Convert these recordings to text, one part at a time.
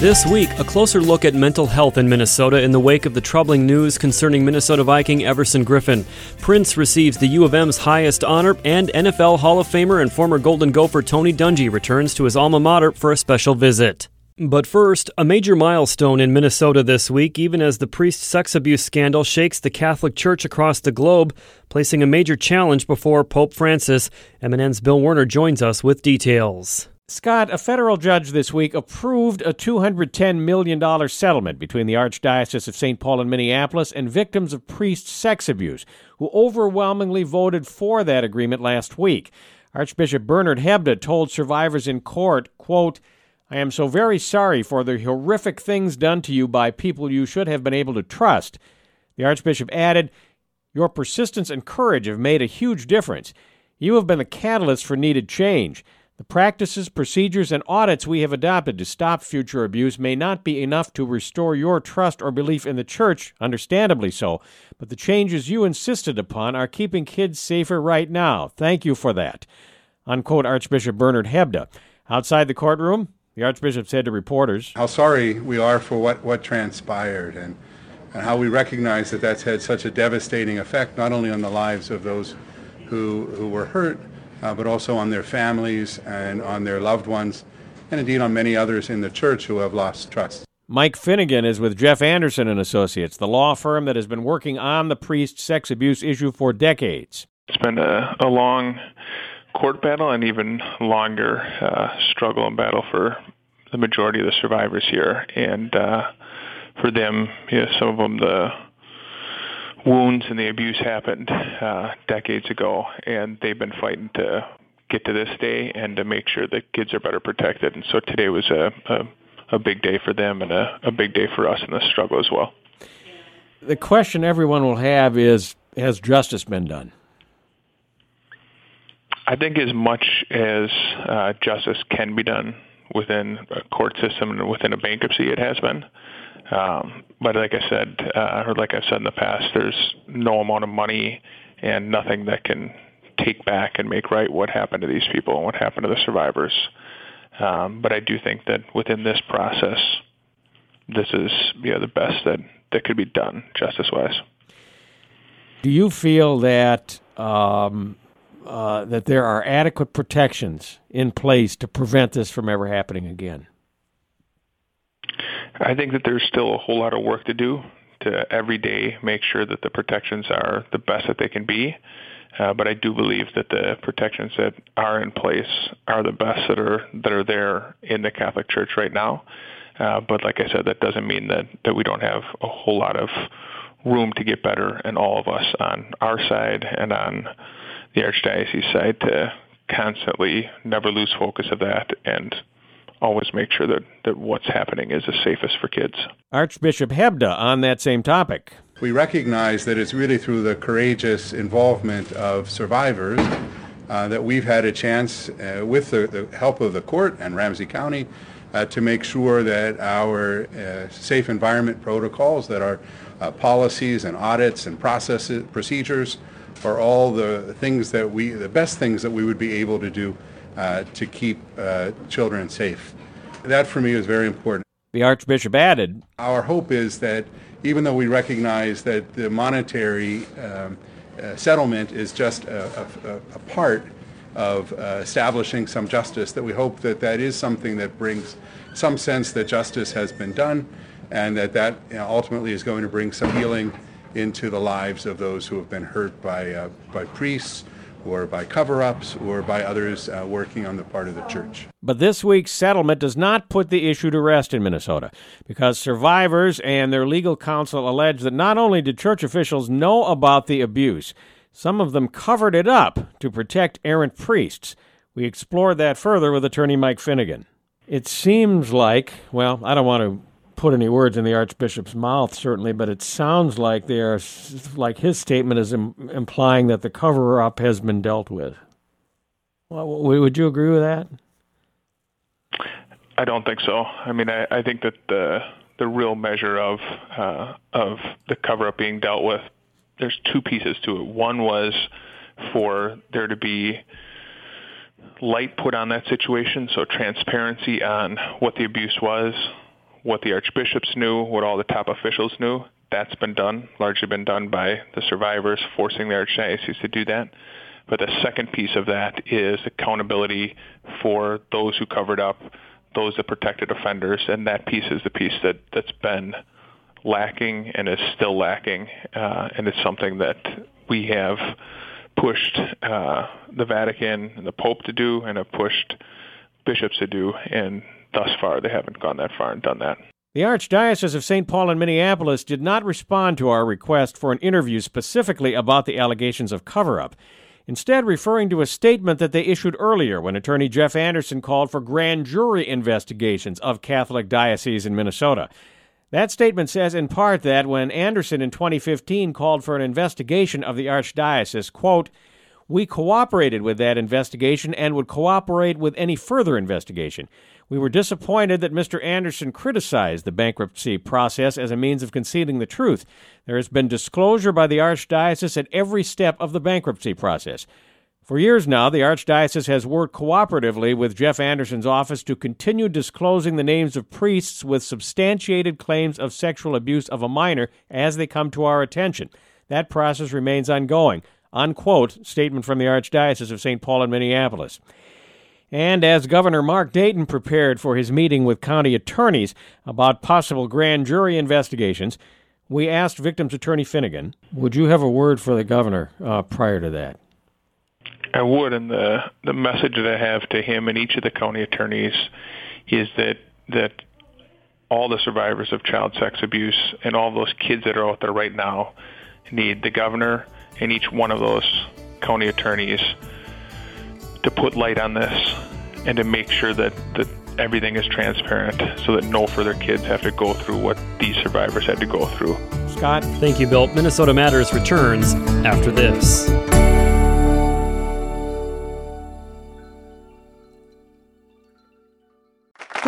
This week, a closer look at mental health in Minnesota in the wake of the troubling news concerning Minnesota Viking Everson Griffen. Prince receives the U of M's highest honor, and NFL Hall of Famer and former Golden Gopher Tony Dungy returns to his alma mater for a special visit. But first, a major milestone in Minnesota this week, even as the priest sex abuse scandal shakes the Catholic Church across the globe, placing a major challenge before Pope Francis. MNN's Bill Werner joins us with details. Scott, a federal judge this week approved a $210 million settlement between the Archdiocese of St. Paul and Minneapolis and victims of priest sex abuse, who overwhelmingly voted for that agreement last week. Archbishop Bernard Hebda told survivors in court, quote, I am so very sorry for the horrific things done to you by people you should have been able to trust. The Archbishop added, Your persistence and courage have made a huge difference. You have been the catalyst for needed change. The practices, procedures, and audits we have adopted to stop future abuse may not be enough to restore your trust or belief in the church, understandably so, but the changes you insisted upon are keeping kids safer right now. Thank you for that. Unquote Archbishop Bernard Hebda. Outside the courtroom, the Archbishop said to reporters, How sorry we are for what, what transpired and, and how we recognize that that's had such a devastating effect not only on the lives of those who, who were hurt, uh, but also on their families and on their loved ones, and indeed on many others in the church who have lost trust. Mike Finnegan is with Jeff Anderson and Associates, the law firm that has been working on the priest sex abuse issue for decades. It's been a, a long court battle and even longer uh, struggle and battle for the majority of the survivors here, and uh, for them, you know, some of them the wounds and the abuse happened uh, decades ago, and they've been fighting to get to this day and to make sure that kids are better protected. And so today was a, a, a big day for them and a, a big day for us in this struggle as well. The question everyone will have is Has justice been done? I think as much as uh, justice can be done within a court system and within a bankruptcy, it has been. Um, but like I said, uh, or like I've said in the past, there's no amount of money and nothing that can take back and make right what happened to these people and what happened to the survivors. Um, but I do think that within this process, this is you know, the best that, that could be done justice wise. Do you feel that um, uh, that there are adequate protections in place to prevent this from ever happening again? I think that there's still a whole lot of work to do to every day make sure that the protections are the best that they can be. Uh, but I do believe that the protections that are in place are the best that are that are there in the Catholic Church right now. Uh, but like I said, that doesn't mean that that we don't have a whole lot of room to get better, and all of us on our side and on the archdiocese side to constantly never lose focus of that and always make sure that, that what's happening is the safest for kids. Archbishop Hebda on that same topic. We recognize that it's really through the courageous involvement of survivors uh, that we've had a chance, uh, with the, the, help of the court and Ramsey County, uh, to make sure that our uh, safe environment protocols, that our uh, policies and audits and processes, procedures, are all the things that we, the best things that we would be able to do uh, to keep uh, children safe. That for me is very important. The Archbishop added Our hope is that even though we recognize that the monetary um, uh, settlement is just a, a, a part of uh, establishing some justice, that we hope that that is something that brings some sense that justice has been done and that that you know, ultimately is going to bring some healing into the lives of those who have been hurt by, uh, by priests or by cover ups or by others uh, working on the part of the church. But this week's settlement does not put the issue to rest in Minnesota because survivors and their legal counsel allege that not only did church officials know about the abuse, some of them covered it up to protect errant priests. We explored that further with attorney Mike Finnegan. It seems like, well, I don't want to put any words in the Archbishop's mouth, certainly, but it sounds like they are like his statement is Im- implying that the cover up has been dealt with. Well, would you agree with that? I don't think so. I mean, I, I think that the the real measure of uh, of the cover up being dealt with, there's two pieces to it. One was for there to be light put on that situation, so transparency on what the abuse was, what the archbishops knew, what all the top officials knew. That's been done, largely been done by the survivors forcing the archdiocese to do that. But the second piece of that is accountability for those who covered up, those that protected offenders, and that piece is the piece that, that's been lacking and is still lacking, uh, and it's something that we have pushed uh, the Vatican and the Pope to do, and have pushed bishops to do, and thus far they haven't gone that far and done that. The Archdiocese of St. Paul and Minneapolis did not respond to our request for an interview specifically about the allegations of cover up instead referring to a statement that they issued earlier when attorney Jeff Anderson called for grand jury investigations of Catholic dioceses in Minnesota. That statement says in part that when Anderson in 2015 called for an investigation of the archdiocese, quote, we cooperated with that investigation and would cooperate with any further investigation. We were disappointed that Mr. Anderson criticized the bankruptcy process as a means of concealing the truth. There has been disclosure by the Archdiocese at every step of the bankruptcy process. For years now, the Archdiocese has worked cooperatively with Jeff Anderson's office to continue disclosing the names of priests with substantiated claims of sexual abuse of a minor as they come to our attention. That process remains ongoing. Unquote, statement from the Archdiocese of St. Paul and Minneapolis. And as Governor Mark Dayton prepared for his meeting with county attorneys about possible grand jury investigations, we asked victims attorney Finnegan, would you have a word for the governor uh, prior to that? I would, and the the message that I have to him and each of the county attorneys is that that all the survivors of child sex abuse and all those kids that are out there right now need the governor and each one of those county attorneys to put light on this and to make sure that, that everything is transparent so that no further kids have to go through what these survivors had to go through. Scott? Thank you, Bill. Minnesota Matters returns after this.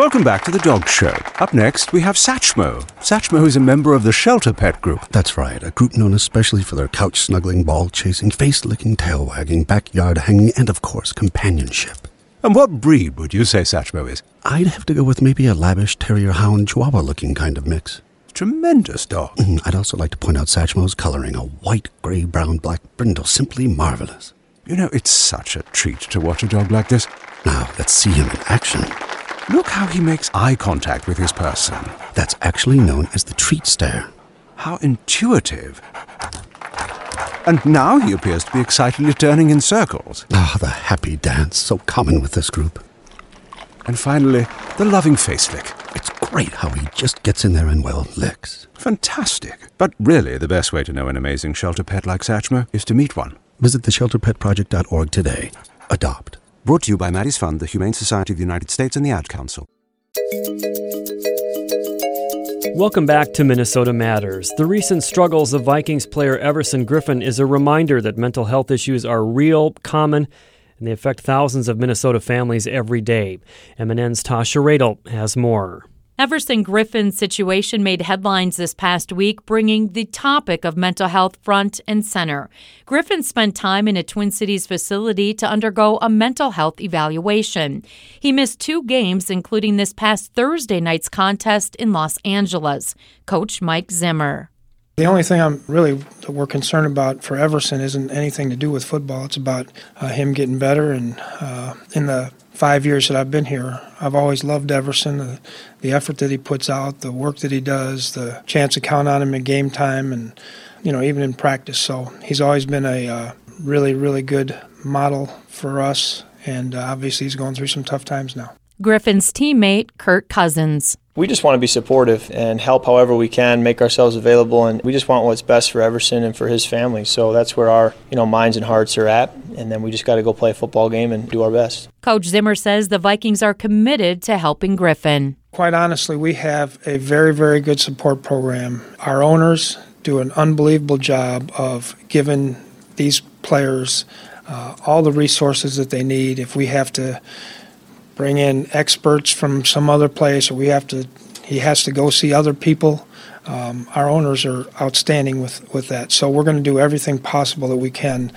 Welcome back to the Dog Show. Up next, we have Satchmo. Satchmo is a member of the Shelter Pet Group. That's right, a group known especially for their couch snuggling, ball chasing, face licking, tail wagging, backyard hanging, and of course, companionship. And what breed would you say Satchmo is? I'd have to go with maybe a lavish terrier hound chihuahua looking kind of mix. Tremendous dog. Mm, I'd also like to point out Satchmo's coloring, a white, gray, brown, black brindle, simply marvelous. You know, it's such a treat to watch a dog like this. Now, let's see him in action. Look how he makes eye contact with his person. That's actually known as the treat stare. How intuitive. And now he appears to be excitedly turning in circles. Ah, the happy dance, so common with this group. And finally, the loving face lick. It's great how he just gets in there and, well, licks. Fantastic. But really, the best way to know an amazing shelter pet like Satchmo is to meet one. Visit theshelterpetproject.org today. Adopt. Brought to you by Maddie's Fund, the Humane Society of the United States, and the Ad Council. Welcome back to Minnesota Matters. The recent struggles of Vikings player Everson Griffen is a reminder that mental health issues are real, common, and they affect thousands of Minnesota families every day. MNN's Tasha Radel has more. Everson Griffen's situation made headlines this past week, bringing the topic of mental health front and center. Griffen spent time in a Twin Cities facility to undergo a mental health evaluation. He missed two games, including this past Thursday night's contest in Los Angeles. Coach Mike Zimmer. The only thing I'm really that we're concerned about for Everson isn't anything to do with football. It's about uh, him getting better. And uh, in the five years that I've been here, I've always loved Everson, the, the effort that he puts out, the work that he does, the chance to count on him in game time, and you know even in practice. So he's always been a uh, really really good model for us, and uh, obviously he's going through some tough times now. Griffen's teammate, Kirk Cousins. We just want to be supportive and help however we can, make ourselves available, and we just want what's best for Everson and for his family. So that's where our you know minds and hearts are at, and then we just got to go play a football game and do our best. Coach Zimmer says the Vikings are committed to helping Griffen. Quite honestly, we have a very very good support program. Our owners do an unbelievable job of giving these players uh, all the resources that they need. If we have to bring in experts from some other place, or we have to. He has to go see other people. Um, our owners are outstanding with, with that. So we're going to do everything possible that we can,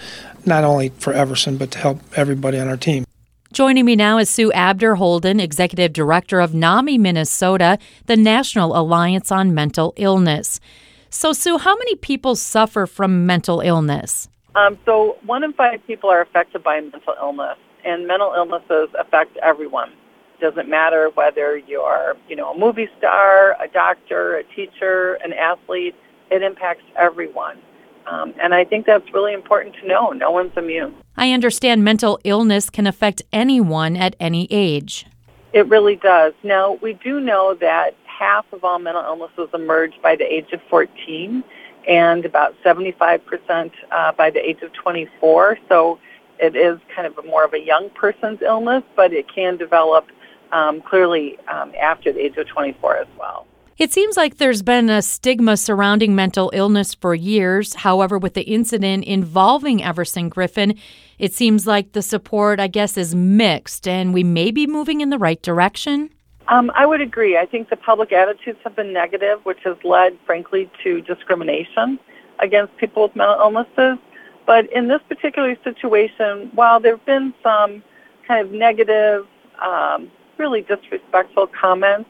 not only for Everson, but to help everybody on our team. Joining me now is Sue Abderholden, Executive Director of NAMI Minnesota, the National Alliance on Mental Illness. So, Sue, how many people suffer from mental illness? Um, so, one in five people are affected by mental illness, and mental illnesses affect everyone. It doesn't matter whether you're, you know, a movie star, a doctor, a teacher, an athlete. It impacts everyone. Um, and I think that's really important to know. No one's immune. I understand mental illness can affect anyone at any age. It really does. Now, we do know that half of all mental illnesses emerge by the age of 14 and about 75% uh, by the age of 24. So it is kind of more of a young person's illness, but it can develop um, clearly um, after the age of 24 as well. It seems like there's been a stigma surrounding mental illness for years. However, with the incident involving Everson Griffen, it seems like the support, I guess, is mixed and we may be moving in the right direction. Um, I would agree. I think the public attitudes have been negative, which has led, frankly, to discrimination against people with mental illnesses. But in this particular situation, while there have been some kind of negative, um, really disrespectful comments,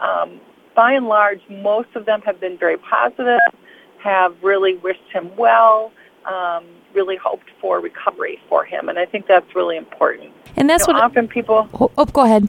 um, by and large, most of them have been very positive, have really wished him well, um, really hoped for recovery for him, and I think that's really important. And that's you know, what often people. Oh, oh, go ahead.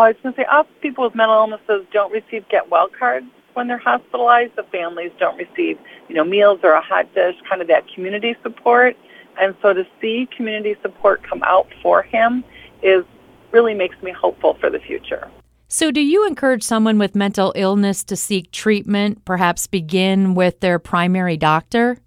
Oh, I was going to say, often people with mental illnesses don't receive get well cards when they're hospitalized. The families don't receive, you know, meals or a hot dish, kind of that community support. And so to see community support come out for him is really makes me hopeful for the future. So, do you encourage someone with mental illness to seek treatment, perhaps begin with their primary doctor?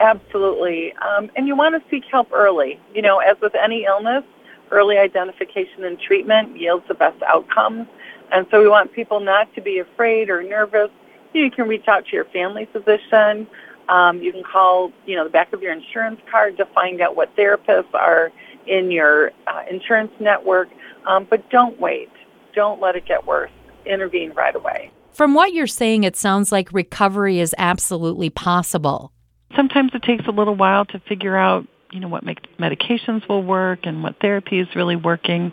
Absolutely. Um, and you want to seek help early. You know, as with any illness, early identification and treatment yields the best outcomes. And so we want people not to be afraid or nervous. You can reach out to your family physician. Um, you can call, you know, the back of your insurance card to find out what therapists are in your uh, insurance network. Um, but don't wait don't let it get worse. Intervene right away. From what you're saying, it sounds like recovery is absolutely possible. Sometimes it takes a little while to figure out, you know, what medications will work and what therapy is really working.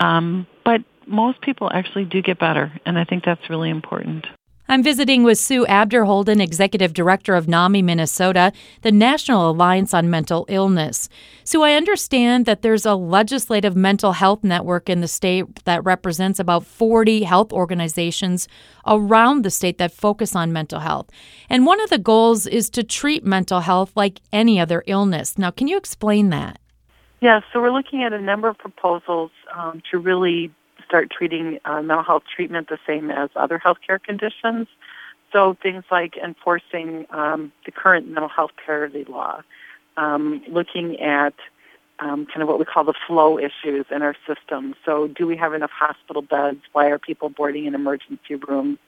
Um, but most people actually do get better, and I think that's really important. I'm visiting with Sue Abderholden, Executive Director of NAMI Minnesota, the National Alliance on Mental Illness. Sue, I understand that there's a legislative mental health network in the state that represents about 40 health organizations around the state that focus on mental health. And one of the goals is to treat mental health like any other illness. Now, can you explain that? Yeah, so we're looking at a number of proposals um, to really start treating uh, mental health treatment the same as other healthcare conditions. So things like enforcing um, the current mental health parity law, um, looking at um, kind of what we call the flow issues in our system. So do we have enough hospital beds? Why are people boarding in emergency rooms?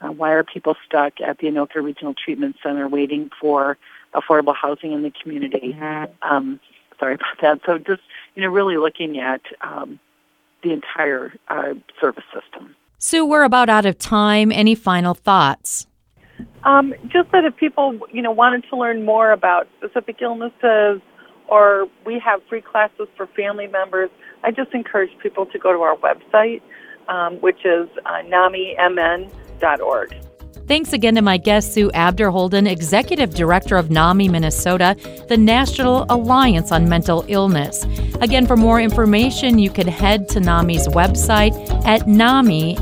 Uh, why are people stuck at the Anoka Regional Treatment Center waiting for affordable housing in the community? Mm-hmm. Um, sorry about that. So just, you know, really looking at um, the entire uh, service system. Sue, we're about out of time. Any final thoughts? Um, just that if people, you know, wanted to learn more about specific illnesses, or we have free classes for family members, I just encourage people to go to our website, um, which is uh, namimn.org. Thanks again to my guest, Sue Abderholden, Executive Director of NAMI Minnesota, the National Alliance on Mental Illness. Again, for more information, you can head to NAMI's website at namimn.org.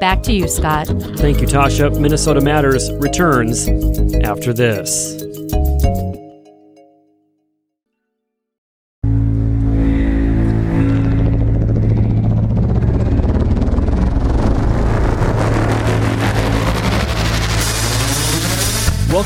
Back to you, Scott. Thank you, Tasha. Minnesota Matters returns after this.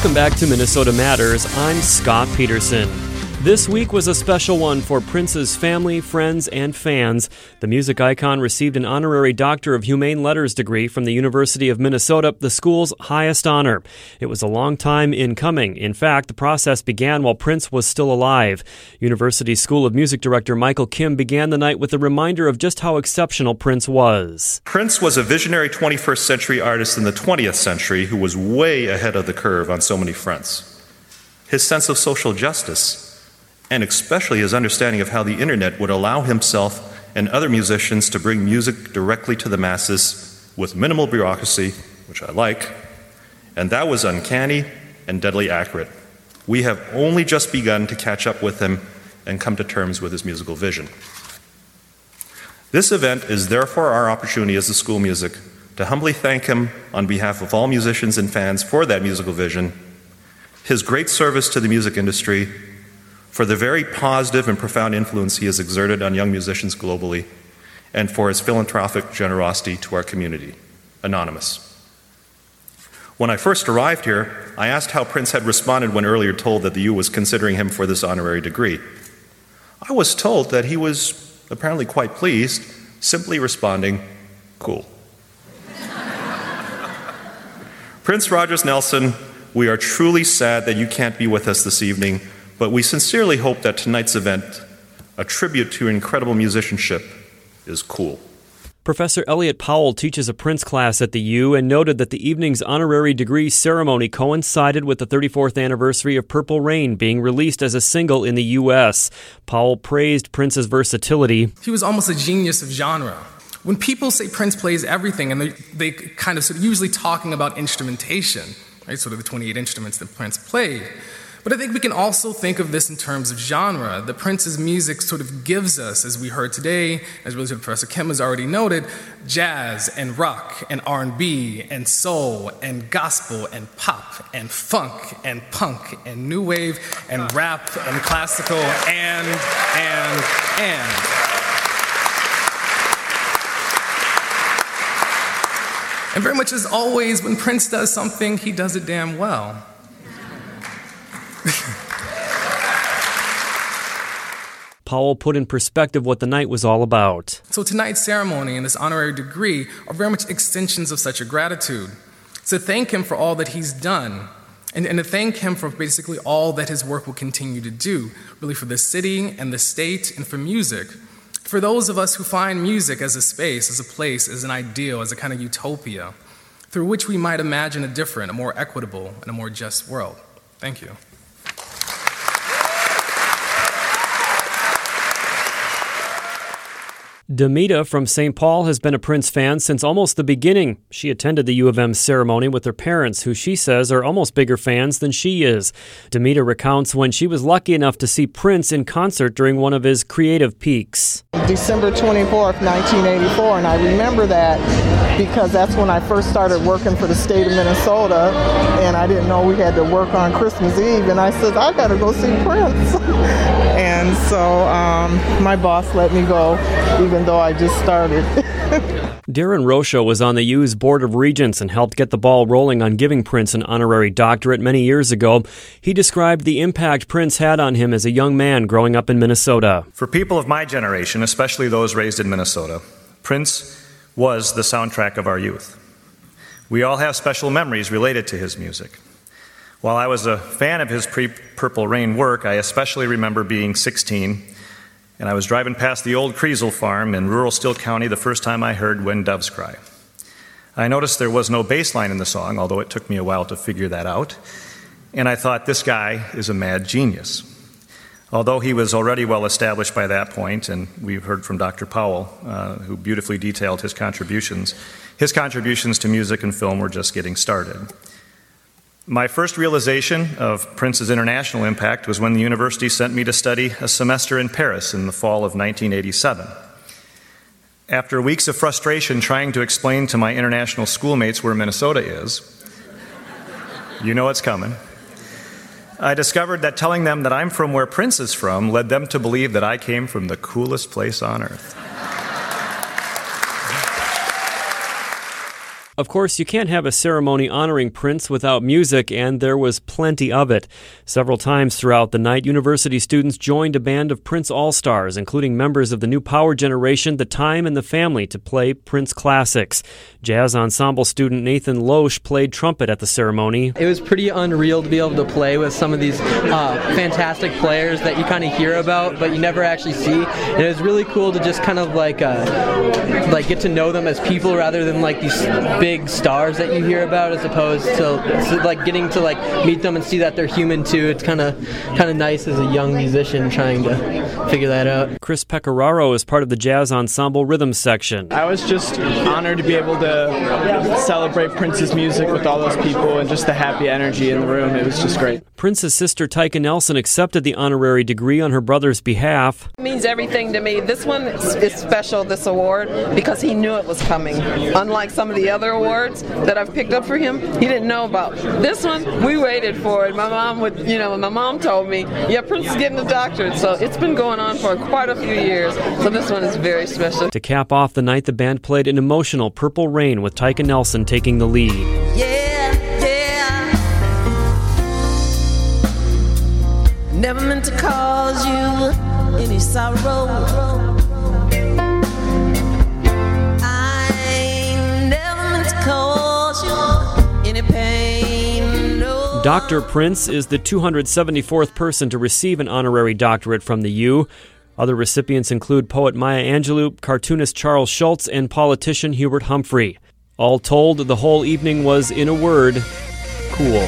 Welcome back to Minnesota Matters. I'm Scott Peterson. This week was a special one for Prince's family, friends, and fans. The music icon received an honorary Doctor of Humane Letters degree from the University of Minnesota, the school's highest honor. It was a long time in coming. In fact, the process began while Prince was still alive. University School of Music director Michael Kim began the night with a reminder of just how exceptional Prince was. Prince was a visionary 21st century artist in the 20th century who was way ahead of the curve on so many fronts. His sense of social justice, and especially his understanding of how the internet would allow himself and other musicians to bring music directly to the masses with minimal bureaucracy, which I like, and that was uncanny and deadly accurate. We have only just begun to catch up with him and come to terms with his musical vision. This event is therefore our opportunity as the school music to humbly thank him on behalf of all musicians and fans for that musical vision, his great service to the music industry, for the very positive and profound influence he has exerted on young musicians globally, and for his philanthropic generosity to our community. Anonymous. When I first arrived here, I asked how Prince had responded when earlier told that the U was considering him for this honorary degree. I was told that he was apparently quite pleased, simply responding, cool. Prince Rogers Nelson, we are truly sad that you can't be with us this evening but we sincerely hope that tonight's event, a tribute to incredible musicianship, is cool. Professor Elliot Powell teaches a Prince class at the U and noted that the evening's honorary degree ceremony coincided with the 34th anniversary of Purple Rain being released as a single in the U.S. Powell praised Prince's versatility. He was almost a genius of genre. When people say Prince plays everything, and they, they kind of, sort of usually talking about instrumentation, right? Sort of the 28 instruments that Prince played. But I think we can also think of this in terms of genre. The Prince's music sort of gives us, as we heard today, as really Professor Kim has already noted, jazz and rock and R&B and soul and gospel and pop and funk and punk and new wave and rap and classical and and and. And very much as always, when Prince does something, he does it damn well. Powell put in perspective what the night was all about. So, tonight's ceremony and this honorary degree are very much extensions of such a gratitude. To thank him for all that he's done, and, and to thank him for basically all that his work will continue to do, really for the city and the state and for music. For those of us who find music as a space, as a place, as an ideal, as a kind of utopia, through which we might imagine a different, a more equitable, and a more just world. Thank you. Demita from St. Paul has been a Prince fan since almost the beginning. She attended the U of M ceremony with her parents, who she says are almost bigger fans than she is. Demita recounts when she was lucky enough to see Prince in concert during one of his creative peaks. December 24th, 1984, and I remember that because that's when I first started working for the state of Minnesota, and I didn't know we had to work on Christmas Eve, and I said, I gotta go see Prince. and so um, my boss let me go, even though I just started. Darren Rosha was on the U's Board of Regents and helped get the ball rolling on giving Prince an honorary doctorate many years ago. He described the impact Prince had on him as a young man growing up in Minnesota. For people of my generation, especially those raised in Minnesota, Prince was the soundtrack of our youth. We all have special memories related to his music. While I was a fan of his pre Purple Rain work, I especially remember being 16 and I was driving past the old Kriesel farm in rural Steele County the first time I heard When Doves Cry. I noticed there was no bass line in the song, although it took me a while to figure that out, and I thought, this guy is a mad genius. Although he was already well established by that point, and we've heard from Dr. Powell, uh, who beautifully detailed his contributions, his contributions to music and film were just getting started. My first realization of Prince's international impact was when the university sent me to study a semester in Paris in the fall of 1987. After weeks of frustration trying to explain to my international schoolmates where Minnesota is, you know it's coming, I discovered that telling them that I'm from where Prince is from led them to believe that I came from the coolest place on earth. Of course, you can't have a ceremony honoring Prince without music, and there was plenty of it. Several times throughout the night, university students joined a band of Prince All Stars, including members of the new power generation, The Time and the Family, to play Prince classics. Jazz ensemble student Nathan Loesch played trumpet at the ceremony. It was pretty unreal to be able to play with some of these uh, fantastic players that you kind of hear about, but you never actually see. And it was really cool to just kind of like uh, like get to know them as people rather than like these big stars that you hear about, as opposed to, to like getting to like meet them and see that they're human too. It's kind of kind of nice as a young musician trying to figure that out. Chris Pecoraro is part of the jazz ensemble rhythm section. I was just honored to be able to celebrate Prince's music with all those people and just the happy energy in the room. It was just great. Prince's sister Tyka Nelson accepted the honorary degree on her brother's behalf. It means everything to me. This one is special, this award, because he knew it was coming. Unlike some of the other awards that I've picked up for him, he didn't know about. This one, we waited for it. My mom would, you know, my mom told me, yeah, Prince is getting a doctorate. So it's been going on for quite a few years. So this one is very special. To cap off the night, the band played an emotional Purple Rain with Tyka Nelson taking the lead. Yeah, yeah. Never meant to cause you any sorrow. Dr. Prince is the 274th person to receive an honorary doctorate from the U. Other recipients include poet Maya Angelou, cartoonist Charles Schulz, and politician Hubert Humphrey. All told, the whole evening was, in a word, cool.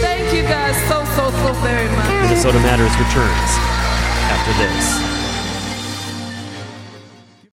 Thank you guys so, so, so very much. Minnesota Matters returns after this.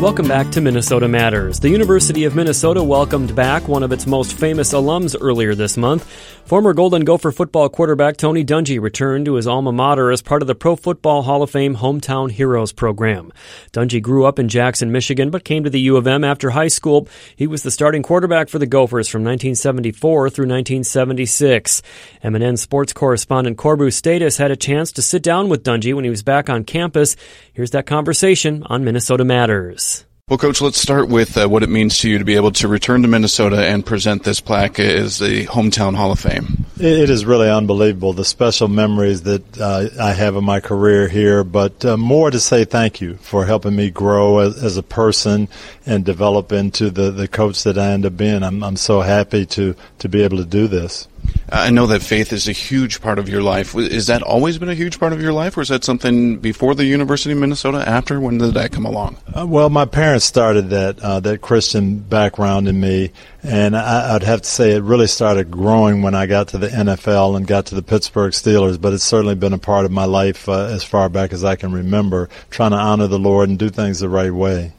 Welcome back to Minnesota Matters. The University of Minnesota welcomed back one of its most famous alums earlier this month. Former Golden Gopher football quarterback Tony Dungy returned to his alma mater as part of the Pro Football Hall of Fame Hometown Heroes program. Dungy grew up in Jackson, Michigan, but came to the U of M after high school. He was the starting quarterback for the Gophers from 1974 through 1976. MNN sports correspondent Corbu Status had a chance to sit down with Dungy when he was back on campus. Here's that conversation on Minnesota Matters. Well, Coach, let's start with uh, what it means to you to be able to return to Minnesota and present this plaque as the Hometown Hall of Fame. It is really unbelievable, the special memories that uh, I have of my career here, but uh, more to say thank you for helping me grow as, as, a person and develop into the, the coach that I end up being. I'm, I'm so happy to, to be able to do this. I know that faith is a huge part of your life. Is that always been a huge part of your life, or is that something before the University of Minnesota? After? When did that come along? Uh, well, my parents started that uh, that Christian background in me, and I, would have to say it really started growing when I got to the NFL and got to the Pittsburgh Steelers. But it's certainly been a part of my life uh, as far back as I can remember, trying to honor the Lord and do things the right way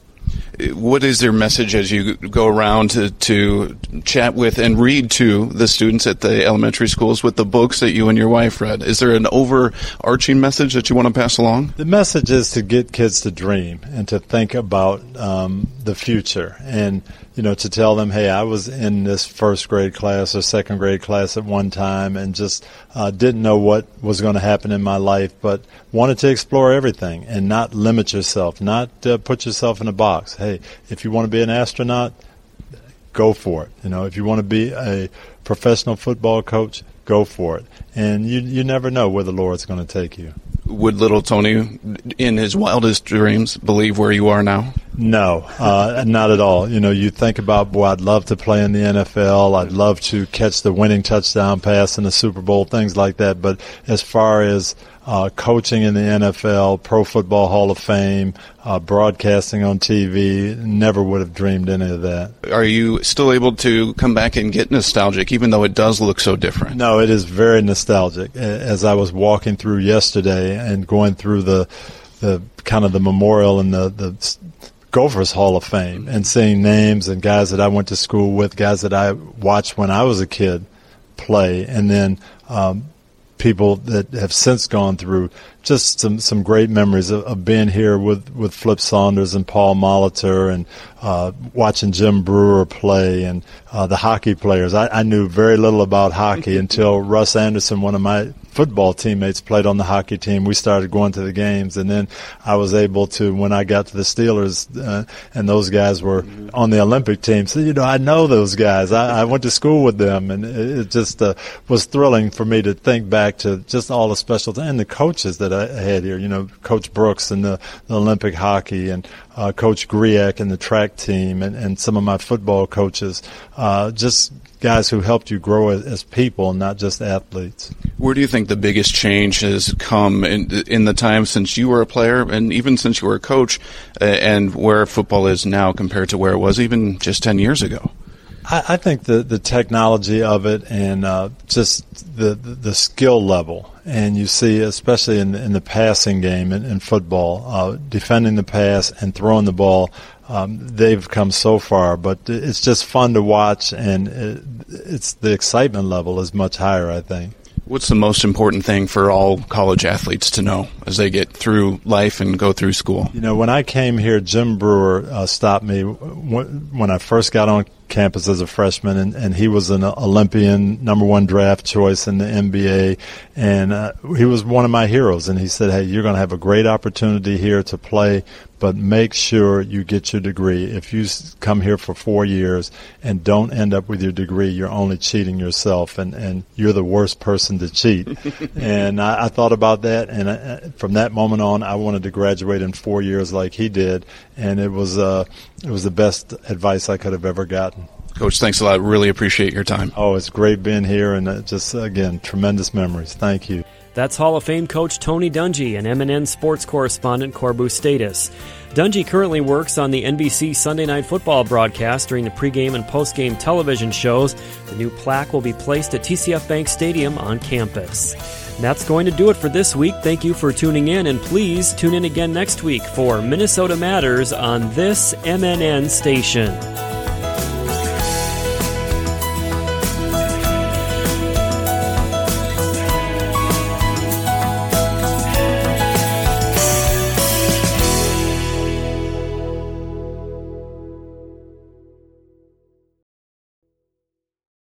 what is their message as you go around to, to chat with and read to the students at the elementary schools with the books that you and your wife read? Is there an overarching message that you want to pass along? The message is to get kids to dream and to think about um, the future and you know, to tell them, hey, I was in this first grade class or second grade class at one time and just uh, didn't know what was going to happen in my life, but wanted to explore everything and not limit yourself, not uh, put yourself in a box. Hey, if you want to be an astronaut, go for it. You know, if you want to be a professional football coach, go for it. And you you never know where the Lord's going to take you. Would little Tony, in his wildest dreams, believe where you are now? No, uh, not at all. You know, you think about, boy, I'd love to play in the NFL. I'd love to catch the winning touchdown pass in the Super Bowl, things like that. But as far as uh, coaching in the NFL, Pro Football Hall of Fame, uh, broadcasting on TV. Never would have dreamed any of that. Are you still able to come back and get nostalgic, even though it does look so different? No, it is very nostalgic. As I was walking through yesterday and going through the the kind of the memorial and the the Gophers Hall of Fame and seeing names and guys that I went to school with, guys that I watched when I was a kid play, and then um, people that have since gone through just some, some great memories of, of being here with, with Flip Saunders and Paul Molitor and uh, watching Jim Brewer play and uh, the hockey players. I, I knew very little about hockey until Russ Anderson, one of my football teammates played on the hockey team. We started going to the games, and then I was able to when I got to the Steelers, uh, and those guys were mm-hmm. on the Olympic team. So you know, I know those guys. I, I went to school with them, and it, it just uh, was thrilling for me to think back to just all the special and the coaches that I had here. You know, Coach Brooks and the, the Olympic hockey, and uh, Coach Griak and the track team, and, and some of my football coaches. Uh, just guys who helped you grow as, as, people, not just athletes. Where do you think the biggest change has come in, in the time since you were a player, and even since you were a coach, uh, and where football is now compared to where it was even just ten years ago? I, I think the the technology of it and uh, just the, the, the skill level, and you see especially in in the passing game in, in football, uh, defending the pass and throwing the ball um, they've come so far, but it's just fun to watch, and it, it's the excitement level is much higher. I think. What's the most important thing for all college athletes to know as they get through life and go through school? You know, when I came here, Jim Brewer uh, stopped me when I first got on campus as a freshman, and, and he was an Olympian, number one draft choice in the NBA, and uh, he was one of my heroes. And he said, "Hey, you're going to have a great opportunity here to play, but make sure you get your degree. If you come here for four years and don't end up with your degree, you're only cheating yourself, and and you're the worst person to cheat." and I, I, thought about that, and I, from that moment on, I wanted to graduate in four years like he did, and it was uh, it was the best advice I could have ever gotten. Coach, thanks a lot. Really appreciate your time. Oh, it's great being here, and uh, just again, tremendous memories. Thank you. That's Hall of Fame coach Tony Dungy and MNN sports correspondent Corbu Status. Dungy currently works on the NBC Sunday Night Football broadcast during the pregame and postgame television shows. The new plaque will be placed at TCF Bank Stadium on campus. That's going to do it for this week. Thank you for tuning in, and please tune in again next week for Minnesota Matters on this MNN station.